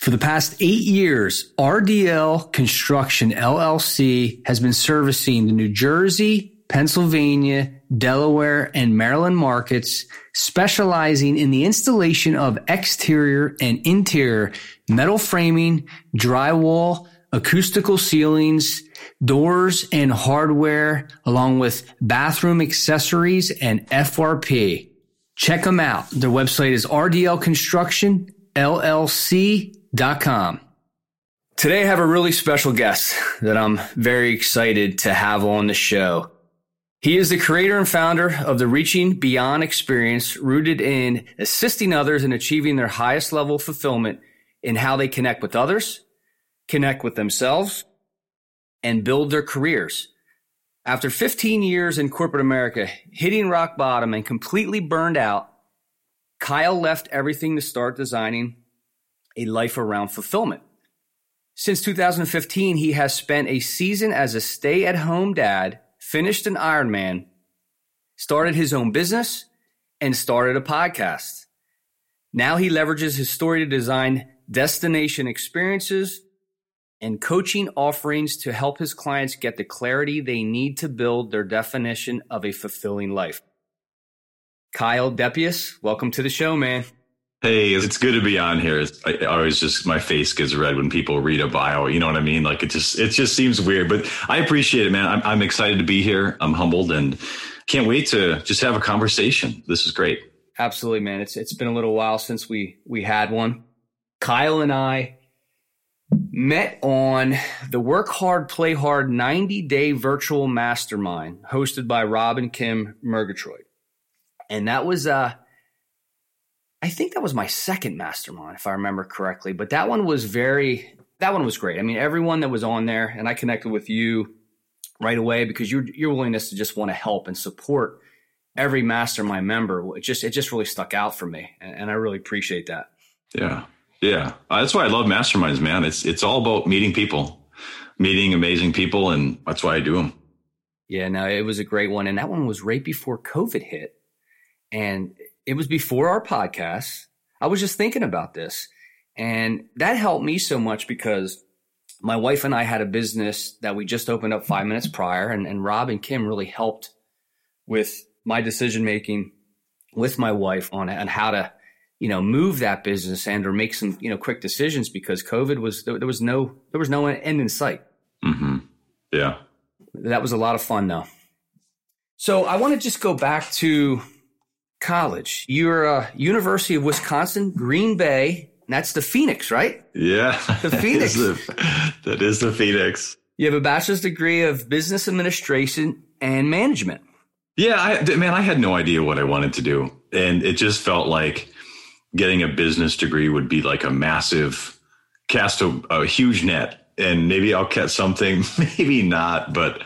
For the past eight years, RDL Construction LLC has been servicing the New Jersey, Pennsylvania, Delaware, and Maryland markets, specializing in the installation of exterior and interior metal framing, drywall, acoustical ceilings, doors, and hardware, along with bathroom accessories and FRP. Check them out. Their website is RDL Construction LLC com. Today I have a really special guest that I'm very excited to have on the show. He is the creator and founder of the Reaching Beyond experience rooted in assisting others in achieving their highest level of fulfillment in how they connect with others, connect with themselves, and build their careers. After 15 years in corporate America, hitting rock bottom and completely burned out, Kyle left everything to start designing a life around fulfillment. Since 2015, he has spent a season as a stay at home dad, finished an Ironman, started his own business, and started a podcast. Now he leverages his story to design destination experiences and coaching offerings to help his clients get the clarity they need to build their definition of a fulfilling life. Kyle DePiesse, welcome to the show, man. Hey, it's good to be on here. I always just my face gets red when people read a bio. You know what I mean? Like it just it just seems weird, but I appreciate it, man. I'm I'm excited to be here. I'm humbled and can't wait to just have a conversation. This is great. Absolutely, man. It's it's been a little while since we we had one. Kyle and I met on the Work Hard Play Hard 90 Day Virtual Mastermind hosted by Rob and Kim Murgatroyd. And that was uh I think that was my second mastermind, if I remember correctly. But that one was very, that one was great. I mean, everyone that was on there, and I connected with you right away because your your willingness to just want to help and support every mastermind member. It just it just really stuck out for me, and, and I really appreciate that. Yeah, yeah, that's why I love masterminds, man. It's it's all about meeting people, meeting amazing people, and that's why I do them. Yeah, no, it was a great one, and that one was right before COVID hit, and it was before our podcast. I was just thinking about this and that helped me so much because my wife and I had a business that we just opened up five minutes prior and, and Rob and Kim really helped with my decision making with my wife on, on how to, you know, move that business and or make some, you know, quick decisions because COVID was, there, there was no, there was no end in sight. Mm-hmm. Yeah. That was a lot of fun though. So I want to just go back to college. You're a University of Wisconsin, Green Bay. That's the Phoenix, right? Yeah. The Phoenix. that, is the, that is the Phoenix. You have a bachelor's degree of business administration and management. Yeah, I, man, I had no idea what I wanted to do. And it just felt like getting a business degree would be like a massive cast a, a huge net. And maybe I'll catch something, maybe not, but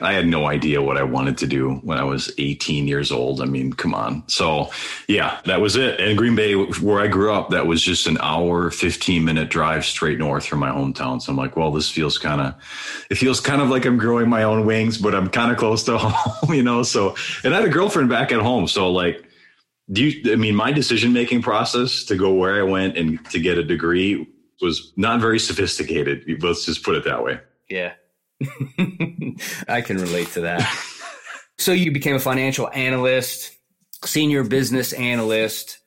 I had no idea what I wanted to do when I was 18 years old. I mean, come on. So, yeah, that was it. And Green Bay, where I grew up, that was just an hour, 15 minute drive straight north from my hometown. So I'm like, well, this feels kind of, it feels kind of like I'm growing my own wings, but I'm kind of close to home, you know? So, and I had a girlfriend back at home. So, like, do you, I mean, my decision making process to go where I went and to get a degree was not very sophisticated. Let's just put it that way. Yeah. I can relate to that. so you became a financial analyst, senior business analyst.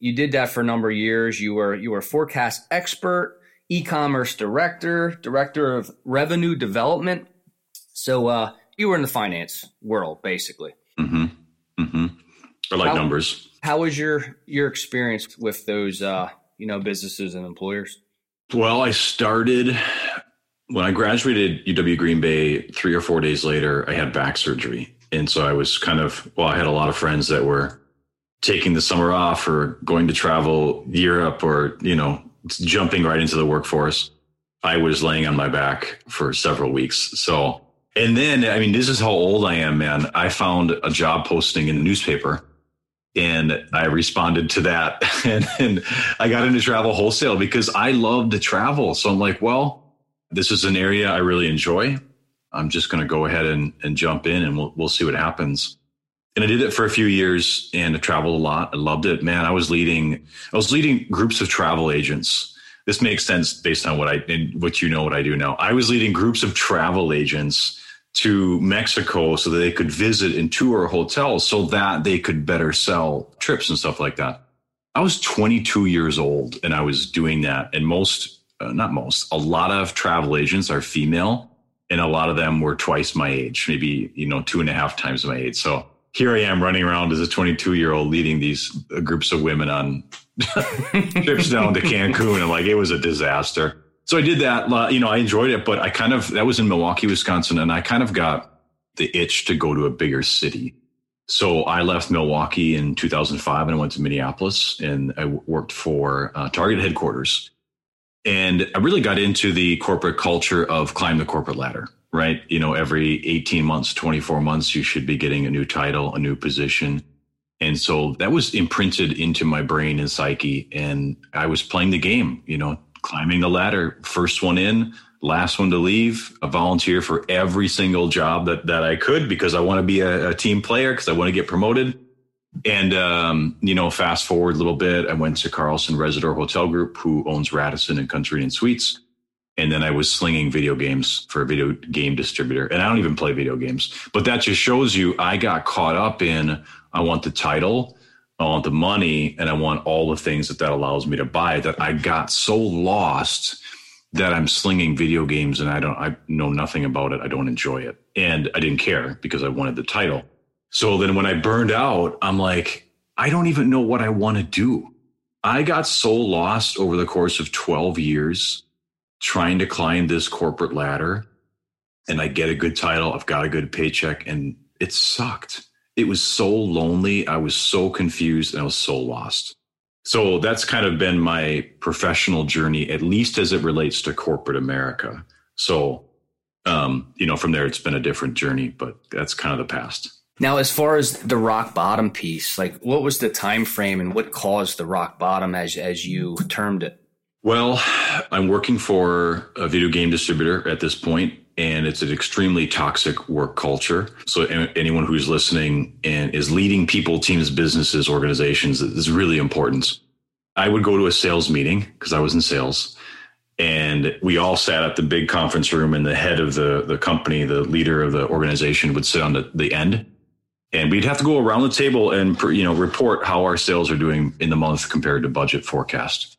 You did that for a number of years. You were you were a forecast expert, e-commerce director, director of revenue development. So uh, you were in the finance world, basically. Mm-hmm. Mm-hmm. I like How- numbers. How was your your experience with those uh, you know businesses and employers? Well, I started when I graduated UW Green Bay. Three or four days later, I had back surgery, and so I was kind of well. I had a lot of friends that were taking the summer off or going to travel Europe or you know jumping right into the workforce. I was laying on my back for several weeks. So, and then I mean, this is how old I am, man. I found a job posting in the newspaper and I responded to that and, and I got into travel wholesale because I love to travel. So I'm like, well, this is an area I really enjoy. I'm just going to go ahead and, and jump in and we'll, we'll see what happens. And I did it for a few years and I traveled a lot. I loved it, man. I was leading, I was leading groups of travel agents. This makes sense based on what I, and what you know, what I do now. I was leading groups of travel agents to Mexico so that they could visit and tour hotels so that they could better sell trips and stuff like that. I was 22 years old and I was doing that. And most, uh, not most, a lot of travel agents are female and a lot of them were twice my age, maybe, you know, two and a half times my age. So here I am running around as a 22 year old leading these uh, groups of women on trips down to Cancun. And like, it was a disaster so I did that. uh, You know, I enjoyed it, but I kind of that was in Milwaukee, Wisconsin, and I kind of got the itch to go to a bigger city. So I left Milwaukee in 2005 and I went to Minneapolis and I worked for uh, Target headquarters. And I really got into the corporate culture of climb the corporate ladder, right? You know, every 18 months, 24 months, you should be getting a new title, a new position. And so that was imprinted into my brain and psyche. And I was playing the game, you know, climbing the ladder, first one in, last one to leave, a volunteer for every single job that, that I could because I want to be a, a team player because I want to get promoted. And, um, you know, fast forward a little bit, I went to Carlson Rezidor Hotel Group, who owns Radisson and Country Inn Suites. And then I was slinging video games for a video game distributor. And I don't even play video games, but that just shows you I got caught up in I want the title, I want the money, and I want all the things that that allows me to buy that I got so lost that I'm slinging video games and I don't, I know nothing about it. I don't enjoy it. And I didn't care because I wanted the title. So then when I burned out, I'm like, I don't even know what I want to do. I got so lost over the course of 12 years trying to climb this corporate ladder and I get a good title. I've got a good paycheck and it sucked. It was so lonely. I was so confused and I was so lost. So that's kind of been my professional journey, at least as it relates to corporate America. So, um, you know, from there, it's been a different journey, but that's kind of the past. Now, as far as the rock bottom piece, like what was the time frame and what caused the rock bottom as as you termed it? Well, I'm working for a video game distributor at this point, and it's an extremely toxic work culture. So, anyone who's listening and is leading people, teams, businesses, organizations is really important. I would go to a sales meeting because I was in sales, and we all sat at the big conference room, and the head of the, the company, the leader of the organization, would sit on the, the end. And we'd have to go around the table and you know report how our sales are doing in the month compared to budget forecast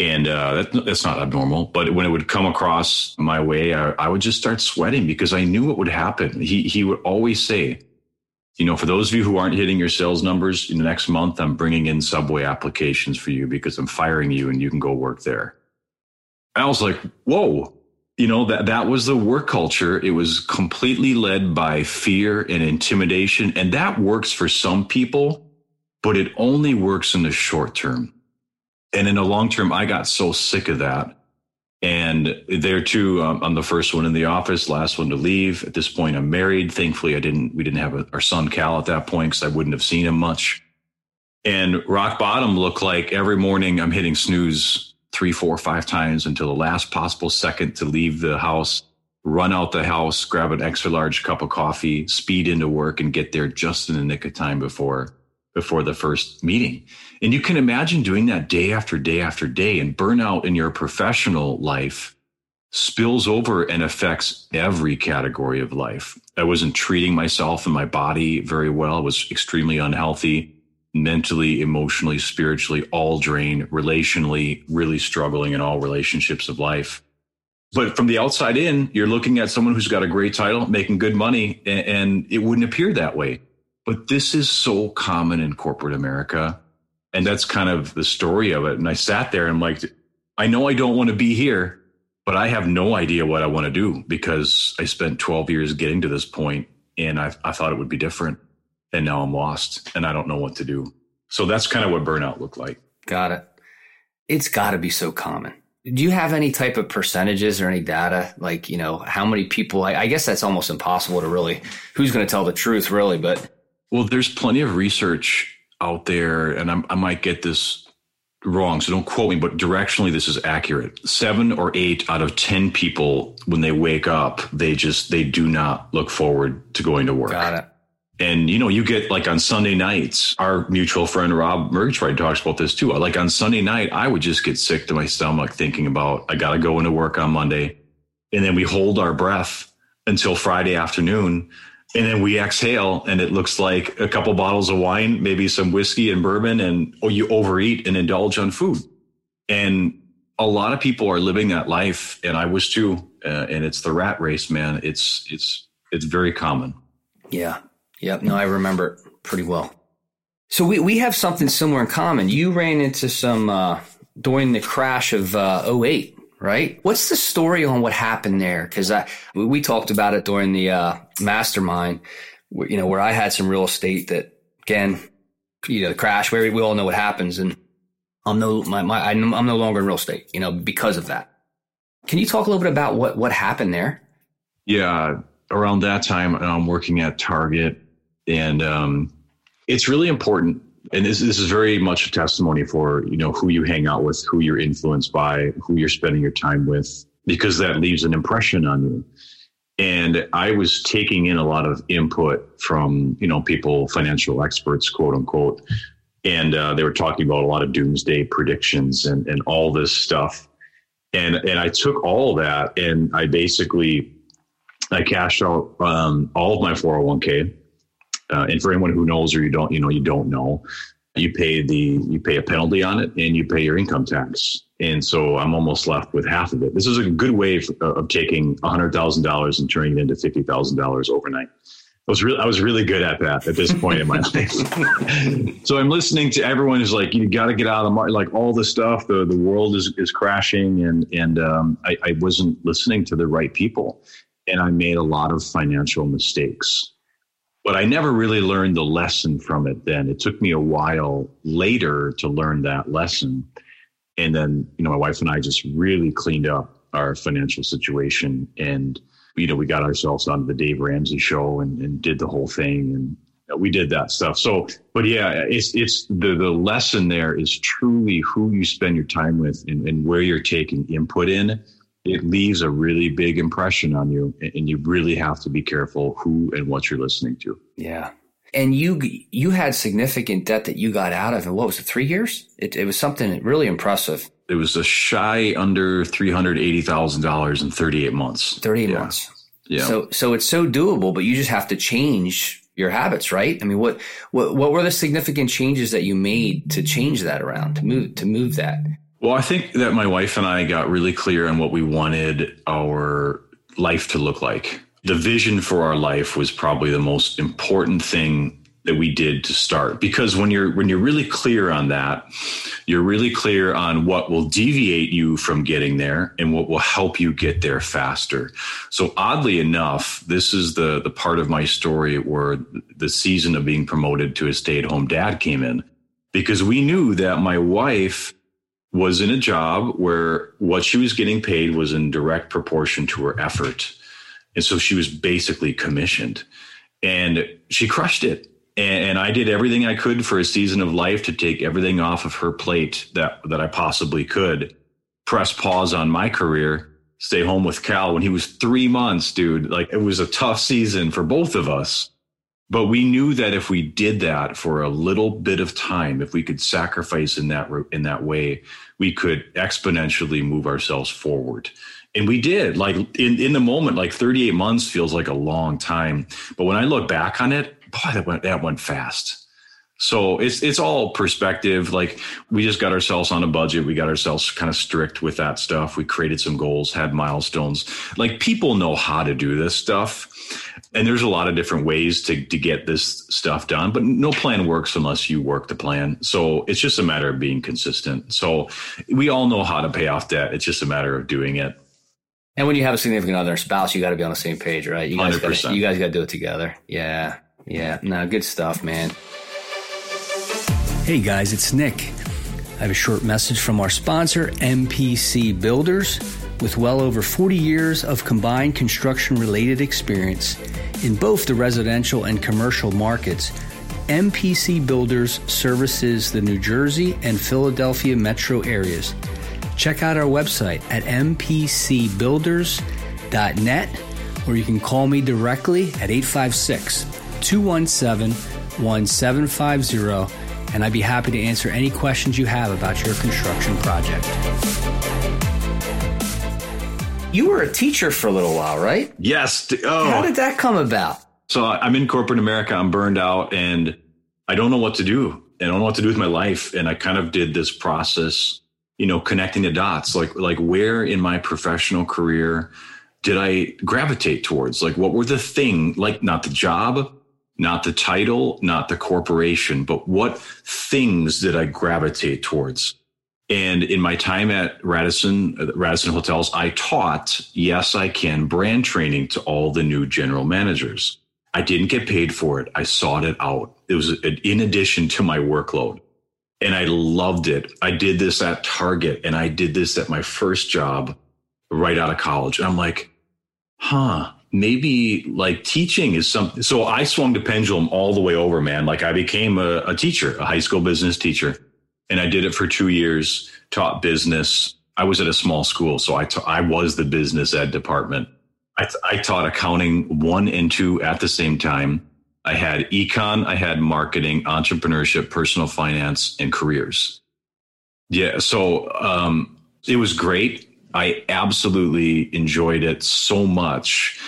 and uh, that, that's not abnormal. But when it would come across my way, I, I, would just start sweating because I knew what would happen. He he would always say, you know, for those of you who aren't hitting your sales numbers in the next month, I'm bringing in Subway applications for you because I'm firing you and you can go work there. And I was like, whoa. You know, that, that was the work culture. It was completely led by fear and intimidation. And that works for some people, but it only works in the short term and in the long term, I got so sick of that. And there too, um, I'm the first one in the office, last one to leave. At this point, I'm married. Thankfully, I didn't. We didn't have a, our son Cal at that point because I wouldn't have seen him much. And rock bottom looked like every morning I'm hitting snooze three, four, five times until the last possible second to leave the house, run out the house, grab an extra large cup of coffee, speed into work, and get there just in the nick of time before before the first meeting. And you can imagine doing that day after day after day and burnout in your professional life spills over and affects every category of life. I wasn't treating myself and my body very well. I was extremely unhealthy, mentally, emotionally, spiritually, all drained, relationally, really struggling in all relationships of life. But from the outside in, you're looking at someone who's got a great title, making good money, and, it wouldn't appear that way but this is so common in corporate America. And that's kind of the story of it. And I sat there and I'm like, I know I don't want to be here, but I have no idea what I want to do because I spent 12 years getting to this point and I, I thought it would be different. And now I'm lost and I don't know what to do. So that's kind of what burnout looked like. Got it. It's got to be so common. Do you have any type of percentages or any data? Like, you know, how many people? I, I guess that's almost impossible to really, who's going to tell the truth, really? But. Well, there's plenty of research out there, and I'm, I might get this wrong, so don't quote me, but directionally, this is accurate. Seven or eight out of 10 people, when they wake up, they just, they do not look forward to going to work. Got it. And you know, you get like on Sunday nights, our mutual friend Rob Murgatroyd talks about this too. Like on Sunday night, I would just get sick to my stomach thinking about I gotta go into work on Monday. And then we hold our breath until Friday afternoon. And then we exhale and it looks like a couple bottles of wine, maybe some whiskey and bourbon, and or you overeat and indulge on food. And a lot of people are living that life, and I was too. Uh, and it's the rat race, man. It's it's it's very common. Yeah, Yep. No, I remember it pretty well. So we, we have something similar in common. You ran into some, uh, during the crash of, uh, 08, right? What's the story on what happened there? Cause I, we talked about it during the, uh, mastermind, where, you know, where I had some real estate that again, you know, the crash where we all know what happens and I'm no, my, my, I'm no longer in real estate, you know, because of that. Can you talk a little bit about what, what happened there? Yeah. Around that time, I'm working at Target and um, it's really important. And this, this is very much a testimony for, you know, who you hang out with, who you're influenced by, who you're spending your time with, because that leaves an impression on you. And I was taking in a lot of input from, you know, people, financial experts, quote unquote. And uh, they were talking about a lot of doomsday predictions and, and all this stuff. And, and I took all that and I basically, I cashed out um, all of my 401k uh, and for anyone who knows or you don't, you know, you don't know, you pay the you pay a penalty on it and you pay your income tax. And so I'm almost left with half of it. This is a good way of, of taking hundred thousand dollars and turning it into fifty thousand dollars overnight. I was really I was really good at that at this point in my life. so I'm listening to everyone who's like, you got to get out of the market, like all the stuff. The the world is is crashing, and and um, I, I wasn't listening to the right people, and I made a lot of financial mistakes but I never really learned the lesson from it then. It took me a while later to learn that lesson. And then, you know, my wife and I just really cleaned up our financial situation. And, you know, we got ourselves on the Dave Ramsey show and, and did the whole thing. And uh, we did that stuff. So, but yeah, it's, it's the, the lesson there is truly who you spend your time with and, and where you're taking input in it leaves a really big impression on you and you really have to be careful who and what you're listening to. Yeah. And you you had significant debt that you got out of in what was it three years? It, it was something really impressive. It was a shy under $380000 in 38 months. 38 yeah. months. Yeah. So so it's so doable but you just have to change your habits right? I mean what what what were the significant changes that you made to change that around to move to move that well, I think that my wife and I got really clear on what we wanted our life to look like. The vision for our life was probably the most important thing that we did to start. Because when you're when you're really clear on that you're really clear on what will deviate you from getting there and what will help you get there faster. So oddly enough this is the the part of my story where the season of being promoted to a stay-at-home dad came in. Because we knew that my wife was in a job where what she was getting paid was in direct proportion to her effort. And so she was basically commissioned and she crushed it. And, I did everything I could for a season of life to take everything off of her plate that, that I possibly could. Press pause on my career, stay home with Cal when he was three months, dude. Like it was a tough season for both of us. But we knew that if we did that for a little bit of time, if we could sacrifice in that in that way, we could exponentially move ourselves forward. And we did. Like in, in the moment, like 38 months feels like a long time. But when I look back on it, boy, that went that went fast. So it's it's all perspective. Like we just got ourselves on a budget. We got ourselves kind of strict with that stuff. We created some goals, had milestones. Like people know how to do this stuff. And there's a lot of different ways to, to get this stuff done, but no plan works unless you work the plan. So it's just a matter of being consistent. So we all know how to pay off debt. It's just a matter of doing it. And when you have a significant other spouse, you got to be on the same page, right? You guys gotta, you guys got to do it together. Yeah. Yeah. No, good stuff, man. Hey guys, it's Nick. I have a short message from our sponsor, MPC Builders. With well over 40 years of combined construction related experience in both the residential and commercial markets, MPC Builders services the New Jersey and Philadelphia metro areas. Check out our website at mpcbuilders.net or you can call me directly at 856 217 1750 and I'd be happy to answer any questions you have about your construction project. You were a teacher for a little while, right? Yes. Oh. How did that come about? So I'm in corporate America. I'm burned out and I don't know what to do. I don't know what to do with my life. And I kind of did this process, you know, connecting the dots, like, like where in my professional career did I gravitate towards? Like, what were the thing, like not the job, not the title, not the corporation, but what things did I gravitate towards? And in my time at Radisson, uh, Radisson Hotels, I taught, yes, I can brand training to all the new general managers. I didn't get paid for it. I sought it out. It was in addition to my workload. And I loved it. I did this at Target and I did this at my first job right out of college. And I'm like, huh, maybe like teaching is something. So I swung the pendulum all the way over, man. Like I became a, a teacher, a high school business teacher, and I did it for two years, taught business. I was at a small school, so I, ta- I was the business ed department. I, taught accounting one and two at the same time. I had econ, I had marketing, entrepreneurship, personal finance, and careers. Yeah. So um, it was great. I absolutely enjoyed it so much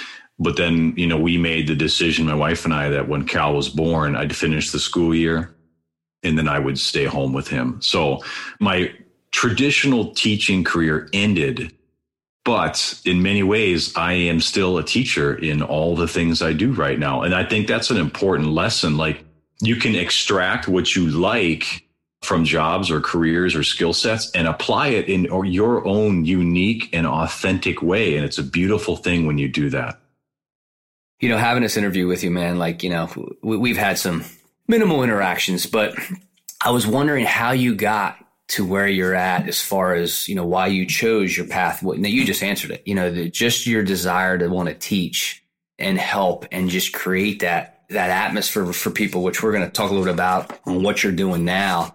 but then, you know, we made the decision, my wife and I, that when Cal was born, I'd finish the school year and then I would stay home with him. So my traditional teaching career ended. But in many ways, I am still a teacher in all the things I do right now. And I think that's an important lesson. Like you can extract what you like from jobs or careers or skill sets and apply it in your own unique and authentic way. And it's a beautiful thing when you do that you know, having this interview with you, man, like, you know, we, have had some minimal interactions, but I was wondering how you got to where you're at as far as, you know, why you chose your path. Now you just answered it, you know, the, just your desire to want to teach and help and just create that, that atmosphere for people, which we're going to talk a little bit about on what you're doing now.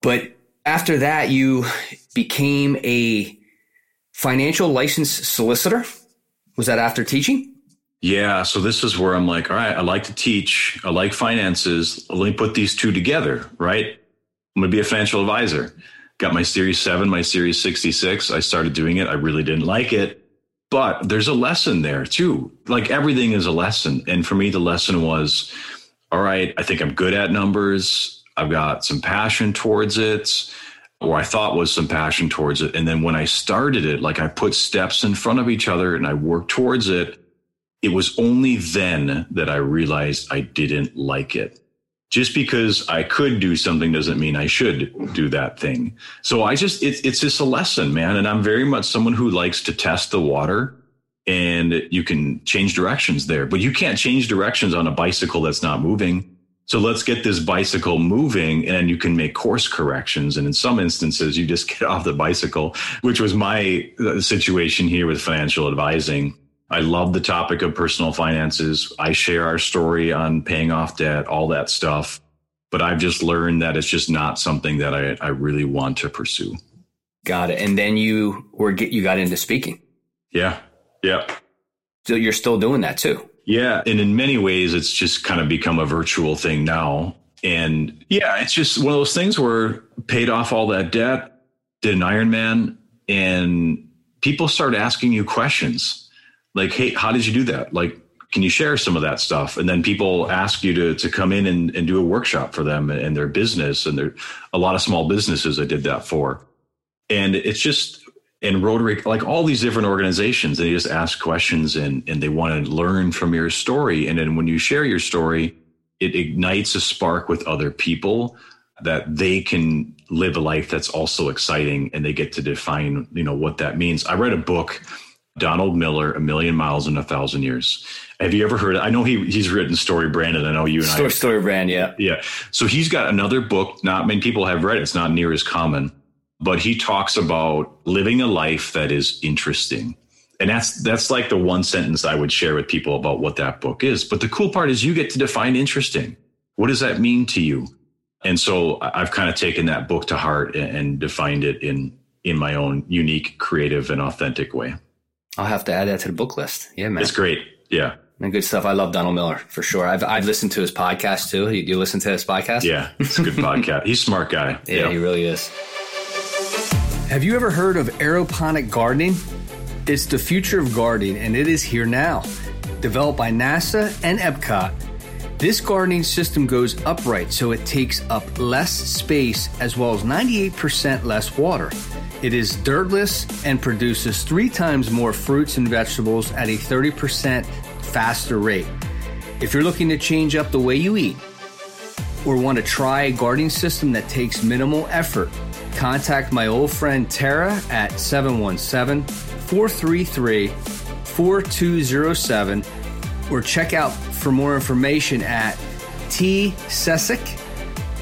But after that, you became a financial license solicitor. Was that after teaching? Yeah. So this is where I'm like, all right, I like to teach. I like finances. Let me put these two together, right? I'm going to be a financial advisor. Got my series seven, my series 66. I started doing it. I really didn't like it, but there's a lesson there too. Like everything is a lesson. And for me, the lesson was, all right, I think I'm good at numbers. I've got some passion towards it or I thought was some passion towards it. And then when I started it, like I put steps in front of each other and I worked towards it it was only then that I realized I didn't like it. Just because I could do something doesn't mean I should do that thing. So I just, it's, it's just a lesson, man. And I'm very much someone who likes to test the water and you can change directions there, but you can't change directions on a bicycle that's not moving. So let's get this bicycle moving and you can make course corrections. And in some instances, you just get off the bicycle, which was my uh, situation here with financial advising. I love the topic of personal finances. I share our story on paying off debt, all that stuff. But I've just learned that it's just not something that I, I really want to pursue. Got it. And then you were get you got into speaking. Yeah. Yeah. So you're still doing that too. Yeah. And in many ways, it's just kind of become a virtual thing now. And yeah, it's just one of those things where paid off all that debt, did an Ironman, and people start asking you questions like, hey, how did you do that? Like, Can you share some of that stuff? And then people ask you to, to come in and, and do a workshop for them and their business. And there a lot of small businesses I did that for. And it's just in Rotary, like all these different organizations, they just ask questions and, and they want to learn from your story. And then when you share your story, it ignites a spark with other people that they can live a life that's also exciting and they get to define, you know, what that means. I read a book, Donald Miller, A Million Miles in a Thousand Years. Have you ever heard? I know he he's written Story Brand, and I know you and Story, I. Story Brand, yeah, yeah. So he's got another book. Not many people have read. It. It's not near as common but he talks about living a life that is interesting. And that's that's like the one sentence I would share with people about what that book is. But the cool part is you get to define interesting. What does that mean to you? And so I've kind of taken that book to heart and defined it in in my own unique, creative, and authentic way. I'll have to add that to the book list. Yeah, man. It's great. Yeah. And good stuff. I love Donald Miller for sure. I've I've listened to his podcast too. You, you listen to his podcast? Yeah, it's a good podcast. He's a smart guy. Yeah, yeah, he really is. Have you ever heard of aeroponic gardening? It's the future of gardening and it is here now. Developed by NASA and Epcot, this gardening system goes upright so it takes up less space as well as 98% less water. It is dirtless and produces three times more fruits and vegetables at a 30% faster rate. If you're looking to change up the way you eat or want to try a gardening system that takes minimal effort, contact my old friend Tara at 717 433 4207 or check out for more information at T Sesek.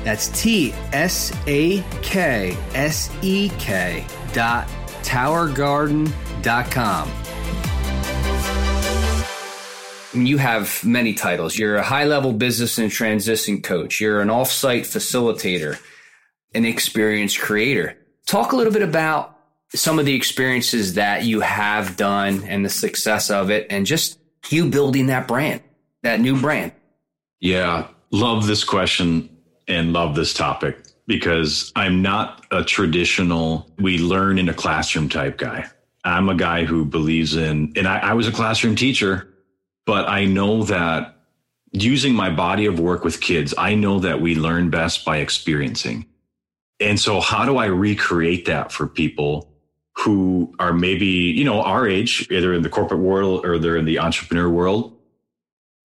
That's T S A K S E K dot towergarden.com. You have many titles. You're a high level business and transition coach. You're an offsite facilitator an experienced creator. Talk a little bit about some of the experiences that you have done and the success of it and just you building that brand, that new brand. Yeah, love this question and love this topic because I'm not a traditional, we learn in a classroom type guy. I'm a guy who believes in, and I, I was a classroom teacher, but I know that using my body of work with kids, I know that we learn best by experiencing. And so how do I recreate that for people who are maybe, you know, our age, either in the corporate world or they're in the entrepreneur world?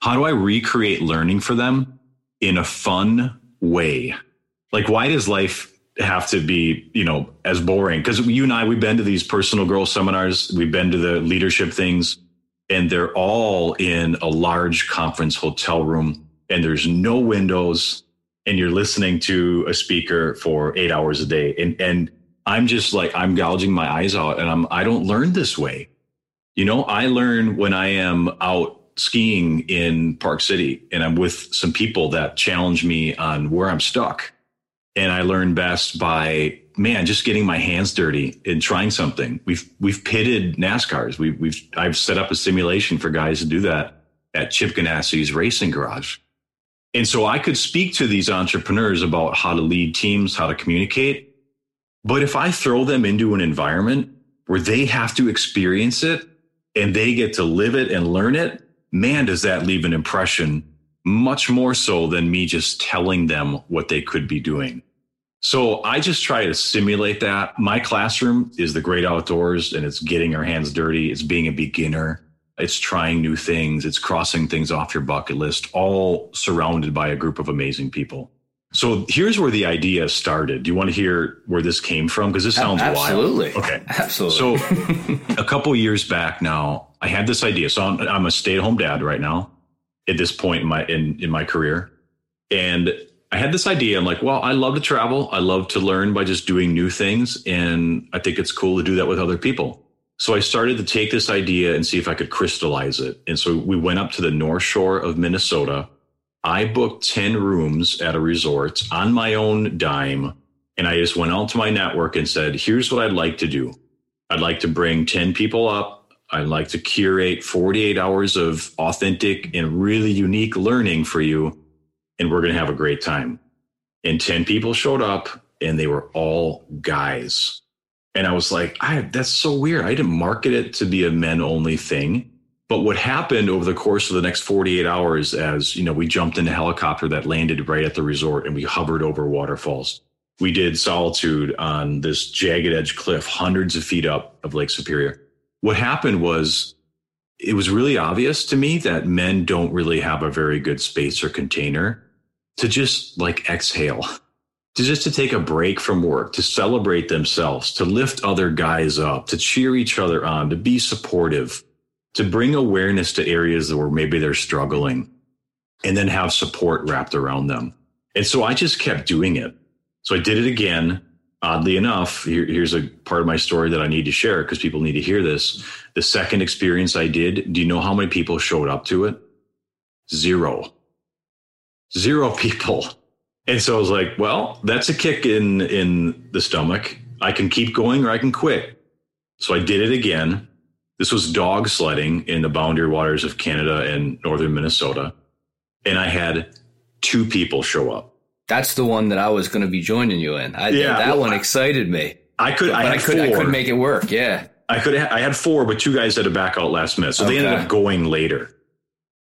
How do I recreate learning for them in a fun way? Like, why does life have to be, you know, as boring? Because you and I, we've been to these personal growth seminars, we've been to the leadership things, and they're all in a large conference hotel room, and there's no windows and you're listening to a speaker for eight hours a day and and i'm just like i'm gouging my eyes out and i'm i don't learn this way you know i learn when i am out skiing in park city and i'm with some people that challenge me on where i'm stuck. And i learn best by man just getting my hands dirty and trying something. We've we've pitted nascars. We, we've i've set up a simulation for guys to do that at chip ganassi's racing garage. And so I could speak to these entrepreneurs about how to lead teams, how to communicate. But if I throw them into an environment where they have to experience it and they get to live it and learn it, man, does that leave an impression much more so than me just telling them what they could be doing. So I just try to simulate that. My classroom is the great outdoors and it's getting our hands dirty. It's being a beginner. It's trying new things. It's crossing things off your bucket list, all surrounded by a group of amazing people. So here's where the idea started. Do you want to hear where this came from? Because this sounds absolutely. wild. Okay, absolutely. So a couple years back now, I had this idea. So I'm, I'm a stay-at-home dad right now. At this point in my in in my career, and I had this idea. I'm like, well, I love to travel. I love to learn by just doing new things, and I think it's cool to do that with other people. So I started to take this idea and see if I could crystallize it. And so we went up to the North Shore of Minnesota. I booked 10 rooms at a resort on my own dime. And I just went out to my network and said, here's what I'd like to do. I'd like to bring 10 people up. I'd like to curate 48 hours of authentic and really unique learning for you. And we're going to have a great time. And 10 people showed up and they were all guys. And I was like, I, that's so weird. I didn't market it to be a men only thing, But what happened over the course of the next 48 hours as, you know, we jumped in a helicopter that landed right at the resort and we hovered over waterfalls. We did solitude on this jagged edge cliff, hundreds of feet up of Lake Superior. What happened was it was really obvious to me that men don't really have a very good space or container to just like exhale, to just to take a break from work, to celebrate themselves, to lift other guys up, to cheer each other on, to be supportive, to bring awareness to areas where maybe they're struggling and then have support wrapped around them. And so I just kept doing it. So I did it again oddly enough, here, here's a part of my story that I need to share because people need to hear this. The second experience I did, do you know how many people showed up to it? Zero. Zero people. And so I was like, well, that's a kick in in the stomach. I can keep going or I can quit. So I did it again. This was dog sledding in the boundary waters of Canada and northern Minnesota. And I had two people show up that's the one that I was going to be joining you in. I, yeah, that well, one excited me. I could, I, I could, four. I could make it work. Yeah, I could. I had four, but two guys had to back out last minute, so okay. they ended up going later.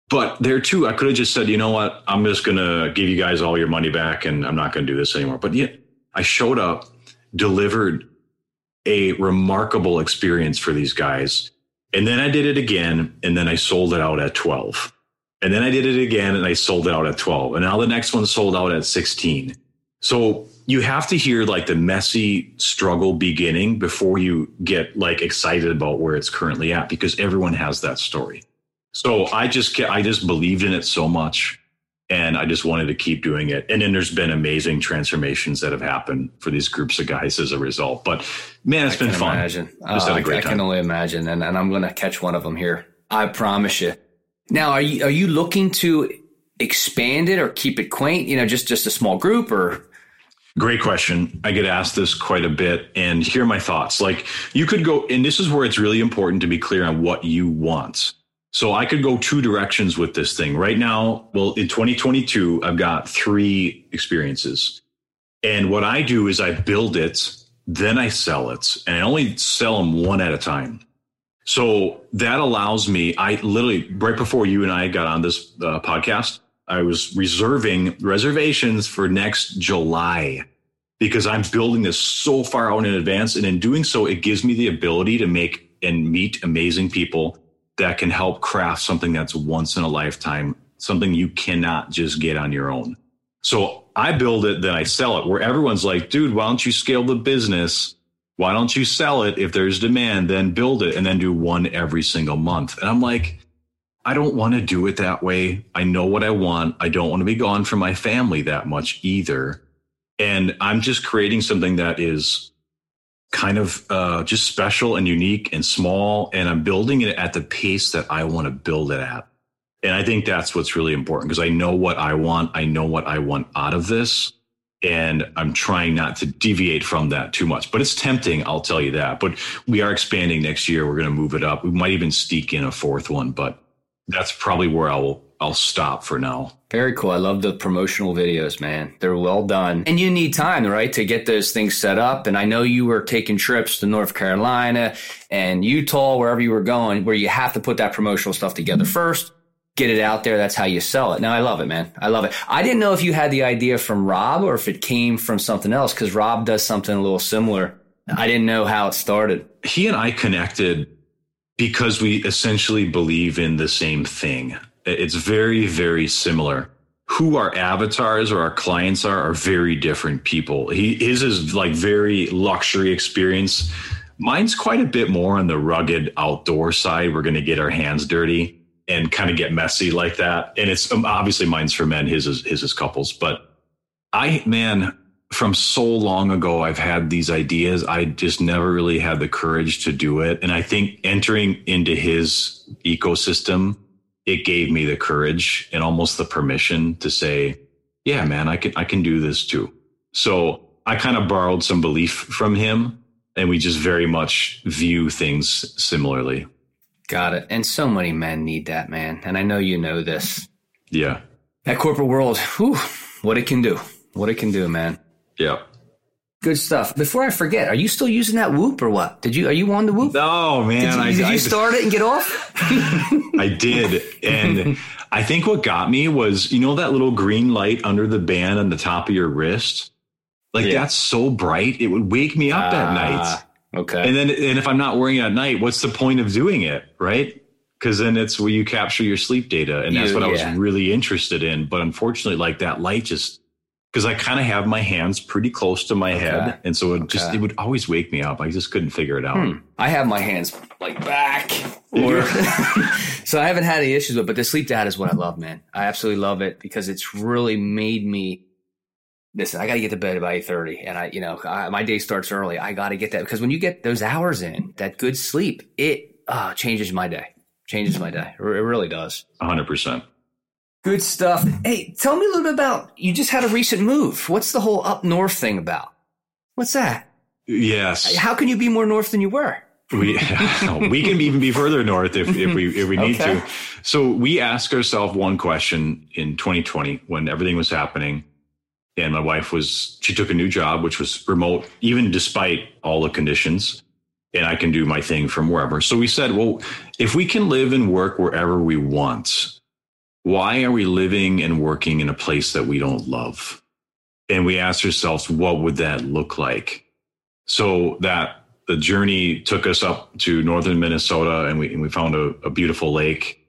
But there too, I could have just said, you know what, I'm just going to give you guys all your money back, and I'm not going to do this anymore. But yeah, I showed up, delivered a remarkable experience for these guys, and then I did it again, and then I sold it out at twelve. And then I did it again and I sold it out at 12. And now the next one sold out at 16. So you have to hear like the messy struggle beginning before you get like excited about where it's currently at because everyone has that story. So I just I just believed in it so much and I just wanted to keep doing it. And then there's been amazing transformations that have happened for these groups of guys as a result. But man, it's I been fun. Imagine. Just oh, had a uh, great I, I can only imagine. And, and I'm going to catch one of them here. I promise you. Now, are you are you looking to expand it or keep it quaint? You know, just just a small group or Great question. I get asked this quite a bit, and here are my thoughts. Like, you could go, and this is where it's really important to be clear on what you want. So, I could go two directions with this thing. Right now, well, in 2022, I've got three experiences. And what I do is I build it, then I sell it, and I only sell them one at a time. So that allows me, I literally, right before you and I got on this uh, podcast, I was reserving reservations for next July because I'm building this so far out in advance. And in doing so, it gives me the ability to make and meet amazing people that can help craft something that's once in a lifetime, something you cannot just get on your own. So I build it, then I sell it where everyone's like, dude, why don't you scale the business? Why don't you sell it if there's demand, then build it and then do one every single month? And I'm like, I don't want to do it that way. I know what I want. I don't want to be gone from my family that much either. And I'm just creating something that is kind of uh, just special and unique and small. And I'm building it at the pace that I want to build it at. And I think that's what's really important because I know what I want. I know what I want out of this and I'm trying not to deviate from that too much. But it's tempting, I'll tell you that. But we are expanding next year. We're going to move it up. We might even sneak in a fourth one, but that's probably where I'll I'll stop for now. Very cool. I love the promotional videos, man. They're well done. And you need time, right, to get those things set up. And I know you were taking trips to North Carolina and Utah, wherever you were going, where you have to put that promotional stuff together mm-hmm. first get it out there. That's how you sell it. Now I love it, man. I love it. I didn't know if you had the idea from Rob or if it came from something else because Rob does something a little similar. I didn't know how it started. He and I connected because we essentially believe in the same thing. It's very, very similar. Who our avatars or our clients are are very different people. He his is like very luxury experience. Mine's quite a bit more on the rugged outdoor side. We're going to get our hands dirty and kind of get messy like that. And it's um, obviously mine's for men, his is his is couples. But I, man, from so long ago, I've had these ideas. I just never really had the courage to do it. And I think entering into his ecosystem, it gave me the courage and almost the permission to say, yeah, man, I can, I can do this too. So I kind of borrowed some belief from him and we just very much view things similarly. Got it. And so many men need that, man. And I know you know this. Yeah. That corporate world, whew, what it can do. What it can do, man. Yeah. Good stuff. Before I forget, are you still using that Whoop or what? Did you are you on the Whoop? No, man. Did you, I, did I, you start it and get off? I did, and I think what got me was you know that little green light under the band on the top of your wrist. Like Yeah. that's so bright, it would wake me up at ah. night. Okay. And then, and if I'm not wearing it at night, what's the point of doing it, right? Because then it's where you capture your sleep data, and that's what I was really interested in. But unfortunately, like that light just because I kind of have my hands pretty close to my Okay. head, and so it just it would always wake me up. I just couldn't figure it out. Hmm. I have my hands like back, or so I haven't had any issues with. But the sleep data is what I love, man. I absolutely love it because it's really made me. Listen, I got to get to bed by eight thirty, and I, you know, I, my day starts early. I got to get that because when you get those hours in, that good sleep, it uh, changes my day. Changes my day. It really does. hundred percent. Good stuff. Hey, tell me a little bit about you just had a recent move. What's the whole up north thing about? What's that? Yes, How can you be more north than you were? we we can even be further north if, if we if we need Okay. to. So we asked ourselves one question in 2020 when everything was happening, and my wife was she took a new job which was remote, even despite all the conditions, and I can do my thing from wherever. So we said, well, if we can live and work wherever we want, why are we living and working in a place that we don't love? And we asked ourselves, what would that look like? So that the journey took us up to northern Minnesota and we, and we found a, a beautiful lake.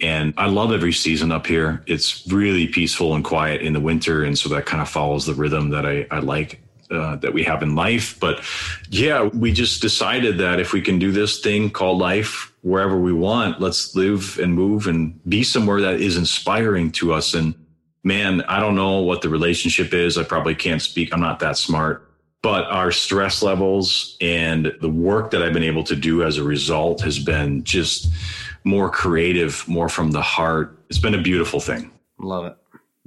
And I love every season up here. It's really peaceful and quiet in the winter. And so that kind of follows the rhythm that I, I like uh, that we have in life. But yeah, we just decided that if we can do this thing called life wherever we want, let's live and move and be somewhere that is inspiring to us. And man, I don't know what the relationship is. I probably can't speak. I'm not that smart but our stress levels and the work that I've been able to do as a result has been just more creative, more from the heart. It's been a beautiful thing. Love it.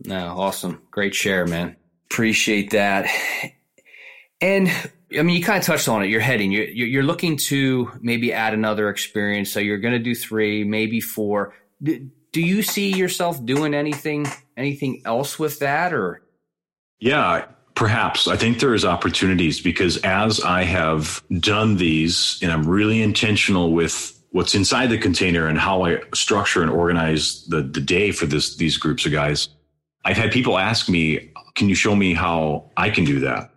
No, awesome. Great share, man. Appreciate that. And I mean, you kind of touched on it. You're heading. You're you're looking to maybe add another experience. So you're going to do three, maybe four. Do, do you see yourself doing anything anything else with that, or Yeah, perhaps. I think there is opportunities because as I have done these and I'm really intentional with what's inside the container and how I structure and organize the, the day for this these groups of guys, I've had people ask me, can you show me how I can do that?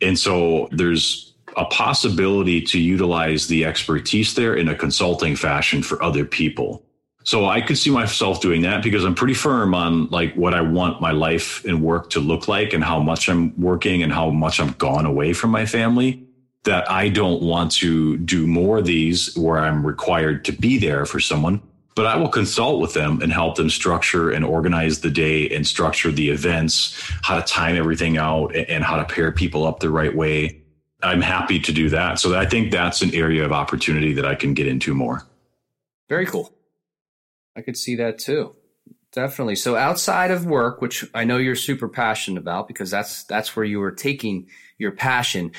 And so there's a possibility to utilize the expertise there in a consulting fashion for other people. So I could see myself doing that because I'm pretty firm on like what I want my life and work to look like and how much I'm working and how much I'm gone away from my family. That I don't want to do more of these where I'm required to be there for someone, but I will consult with them and help them structure and organize the day and structure the events, how to time everything out and how to pair people up the right way. I'm happy to do that. So I think that's an area of opportunity that I can get into more. very cool. I could see that too. Definitely. So outside of work, which I know you're super passionate about because that's that's where you were taking your passion,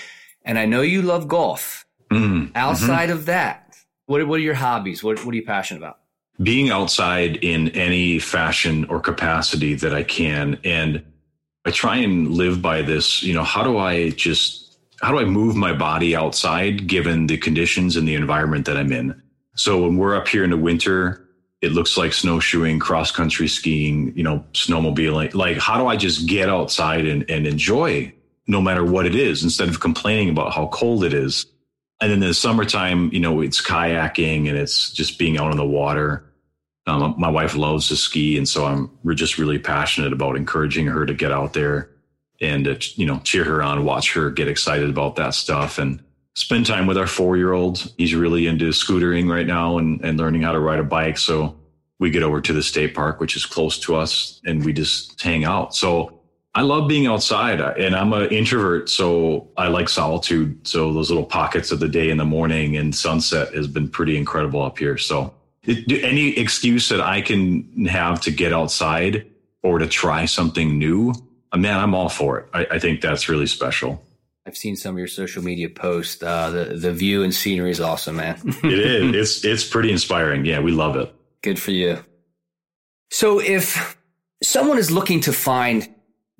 and I know you love golf. Mm. Outside of that, what what are your hobbies? What what are you passionate about? being outside in any fashion or capacity that I can. And I try and live by this, you know, how do I just, how do I move my body outside given the conditions and the environment that I'm in? So when we're up here in the winter, it looks like snowshoeing, cross country skiing, you know, snowmobiling. Like, how do I just get outside and, and enjoy no matter what it is instead of complaining about how cold it is? And then in the summertime, you know, it's kayaking and it's just being out on the water. Um, my wife loves to ski, and so I'm we're just really passionate about encouraging her to get out there and uh, you know cheer her on, watch her get excited about that stuff, and spend time with our four year old. He's really into scootering right now and and learning how to ride a bike. So we get over to the state park, which is close to us, and we just hang out. So I love being outside, and I'm an introvert, so I like solitude. So those little pockets of the day in the morning and sunset has been pretty incredible up here. So it, any excuse that I can have to get outside or to try something new, uh, man, I'm all for it. I, I think that's really special. I've seen some of your social media posts. Uh, the the view and scenery is awesome, man. It is. It's it's pretty inspiring. Yeah, we love it. Good for you. So if someone is looking to find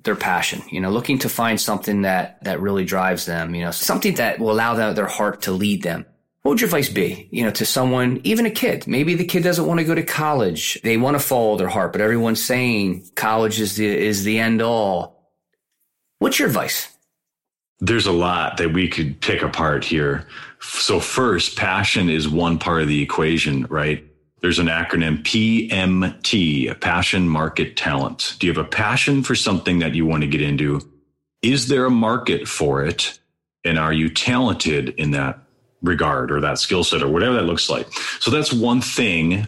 their passion, you know, looking to find something that, that really drives them, you know, something that will allow them, their heart to lead them. What would your advice be, you know, to someone, even a kid? Maybe the kid doesn't want to go to college. They want to follow their heart, but everyone's saying college is the, is the end all. What's your advice? There's a lot that we could pick apart here. So first, passion is one part of the equation, right? There's an acronym PMT, passion, market, talent. Do you have a passion for something that you want to get into? Is there a market for it? And are you talented in that regard or that skill set or whatever that looks like? So that's one thing.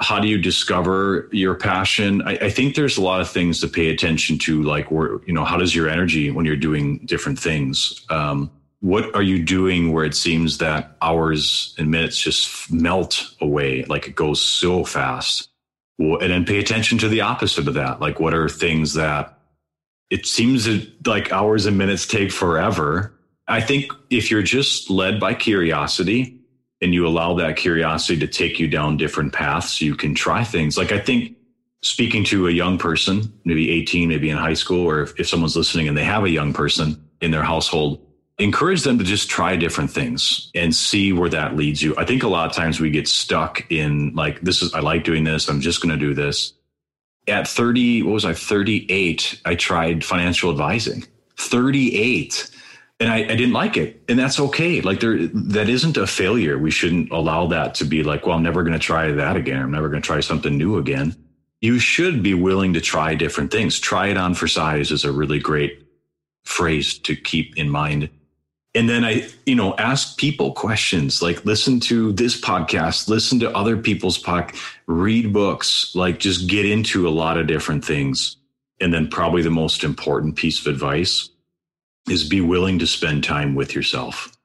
How do you discover your passion? I, I think there's a lot of things to pay attention to, like where, you know, how does your energy when you're doing different things? Um, what are you doing where it seems that hours and minutes just melt away? Like it goes so fast. And then pay attention to the opposite of that. Like what are things that it seems that like hours and minutes take forever. I think if you're just led by curiosity and you allow that curiosity to take you down different paths you can try things. Like i think speaking to a young person maybe 18 maybe in high school or if, if someone's listening and they have a young person in their household encourage them to just try different things and see where that leads you. I think a lot of times we get stuck in like, this is, I like doing this. I'm just going to do this. At 30, what was I, 38, I tried financial advising. 38. And I, I didn't like it. And that's okay. Like there, that isn't a failure. We shouldn't allow that to be like, well, I'm never going to try that again. I'm never going to try something new again. You should be willing to try different things. Try it on for size is a really great phrase to keep in mind and then I, you know, ask people questions like listen to this podcast, listen to other people's podcast, read books, like just get into a lot of different things. And then probably the most important piece of advice is be willing to spend time with yourself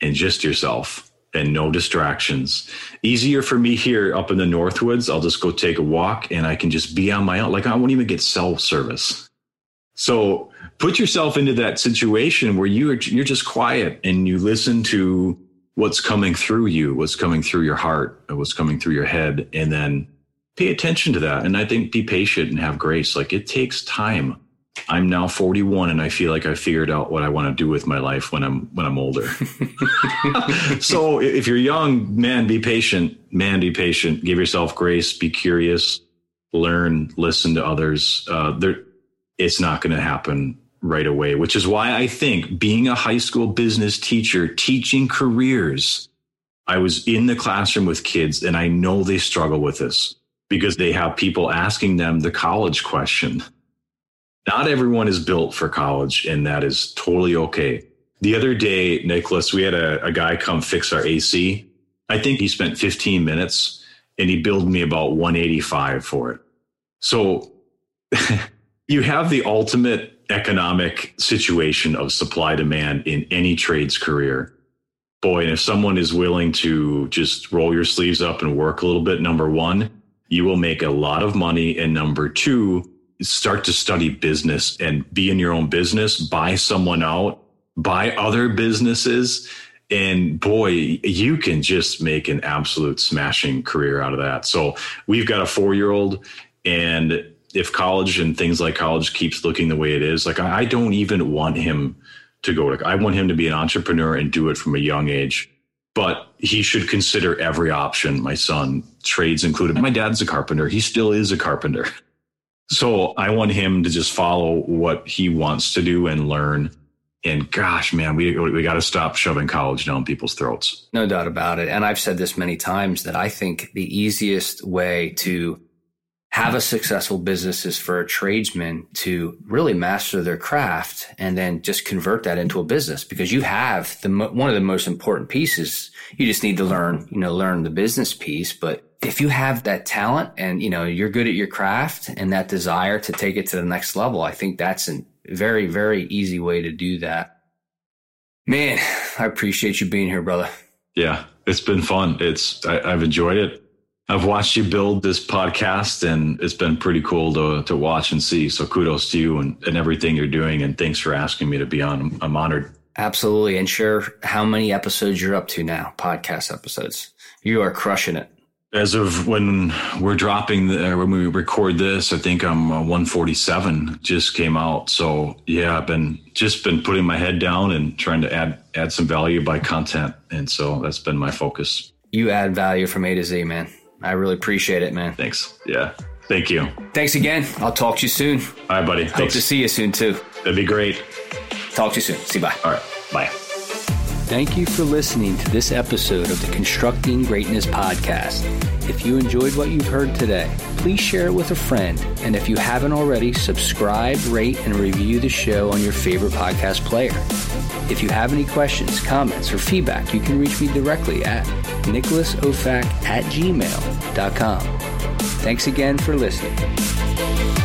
and just yourself and no distractions. Easier for me here up in the Northwoods. I'll just go take a walk and I can just be on my own. Like I won't even get cell service. So put yourself into that situation where you are, you're just quiet and you listen to what's coming through you, what's coming through your heart, what's coming through your head, and then pay attention to that. And I think be patient and have grace. Like it takes time. I'm now 41 and I feel like I figured out what I want to do with my life when I'm when I'm older. so if you're young, man, be patient. Man, be patient. Give yourself grace. Be curious. Learn. Listen to others. Uh, there, it's not going to happen right away, which is why I think being a high school business teacher, teaching careers, I was in the classroom with kids and I know they struggle with this because they have people asking them the college question. Not everyone is built for college, and that is totally okay. The other day, Nicholas, we had a, a guy come fix our AC. I think he spent 15 minutes and he billed me about 185 for it. So you have the ultimate economic situation of supply demand in any trade's career. Boy, and if someone is willing to just roll your sleeves up and work a little bit, number one, you will make a lot of money. And number two, start to study business and be in your own business, buy someone out, buy other businesses. And boy, you can just make an absolute smashing career out of that. So we've got a four year old and if college and things like college keeps looking the way it is, like I, don't even want him to go to, I want him to be an entrepreneur and do it from a young age. But he should consider every option. My son, trades included. My dad's a carpenter. He still is a carpenter. So I want him to just follow what he wants to do and learn. And gosh, man, we we got to stop shoving college down people's throats. No doubt about it. And I've said this many times that I think the easiest way to have a successful business is for a tradesman to really master their craft and then just convert that into a business because you have the one of the most important pieces. You just need to learn you know learn the business piece. But if you have that talent and you know you're good at your craft and that desire to take it to the next level i think that's a very very easy way to do that. Man i appreciate you being here brother. Yeah it's been fun. It's I, i've enjoyed it I've watched you build this podcast and it's been pretty cool to, to watch and see. So kudos to you and, and everything you're doing. And thanks for asking me to be on. I'm honored. Absolutely. And share how many episodes you're up to now, podcast episodes. You are crushing it. as of when we're dropping the, when we record this, I think I'm uh, 147 just came out. So yeah, I've been just been putting my head down and trying to add add some value by content, and so that's been my focus. You add value from A to Z, man. I really appreciate it, man. Thanks. Yeah. Thank you. Thanks again. I'll talk to you soon. All right, buddy. Hope Thanks. to see you soon too. That'd be great. Talk to you soon. See you. Bye. All right. Bye. Thank you for listening to this episode of the Constructing Greatness podcast. If you enjoyed what you've heard today, please share it with a friend. And if you haven't already, subscribe, rate, and review the show on your favorite podcast player. If you have any questions, comments, or feedback, you can reach me directly at nicholasofac at gmail.com. Thanks again for listening.